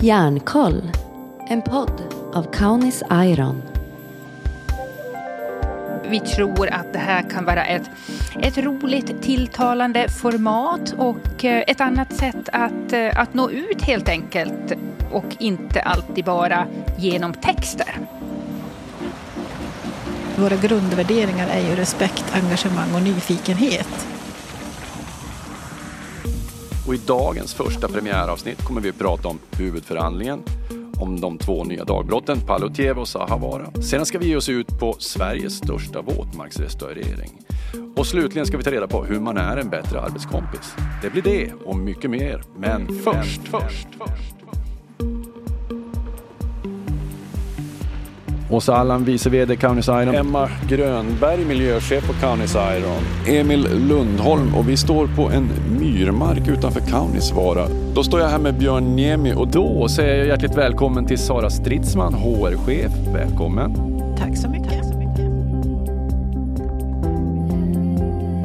Järnkoll, en podd av Kaunis Iron. Vi tror att det här kan vara ett, ett roligt, tilltalande format och eh, ett annat sätt att, eh, att nå ut helt enkelt och inte alltid bara genom texter. Våra grundvärderingar är ju respekt, engagemang och nyfikenhet. Och i dagens första premiäravsnitt kommer vi att prata om huvudförhandlingen, om de två nya dagbrotten Palutjev och Sahavara. Sedan ska vi ge oss ut på Sveriges största våtmarksrestaurering. Och slutligen ska vi ta reda på hur man är en bättre arbetskompis. Det blir det och mycket mer. Men först, först, först. Åsa Allan, vice VD Kaunis Iron. Emma Grönberg, miljöchef på Kaunis Iron. Emil Lundholm och vi står på en myrmark utanför Kaunisvaara. Då står jag här med Björn Niemi och då säger jag hjärtligt välkommen till Sara Stridsman, HR-chef. Välkommen. Tack så mycket.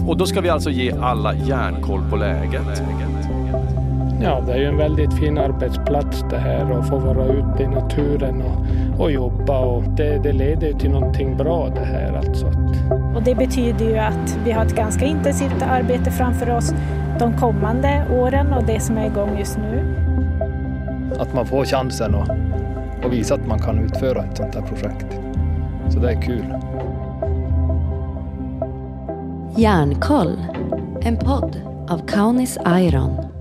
Och då ska vi alltså ge alla järnkoll på läget. Ja, det är ju en väldigt fin arbetsplats det här och få vara ute i naturen och, och jobba och det, det leder ju till någonting bra det här alltså. Och det betyder ju att vi har ett ganska intensivt arbete framför oss de kommande åren och det som är igång just nu. Att man får chansen att, att visa att man kan utföra ett sånt här projekt. Så det är kul. Järnkoll, en podd av Kaunis Iron.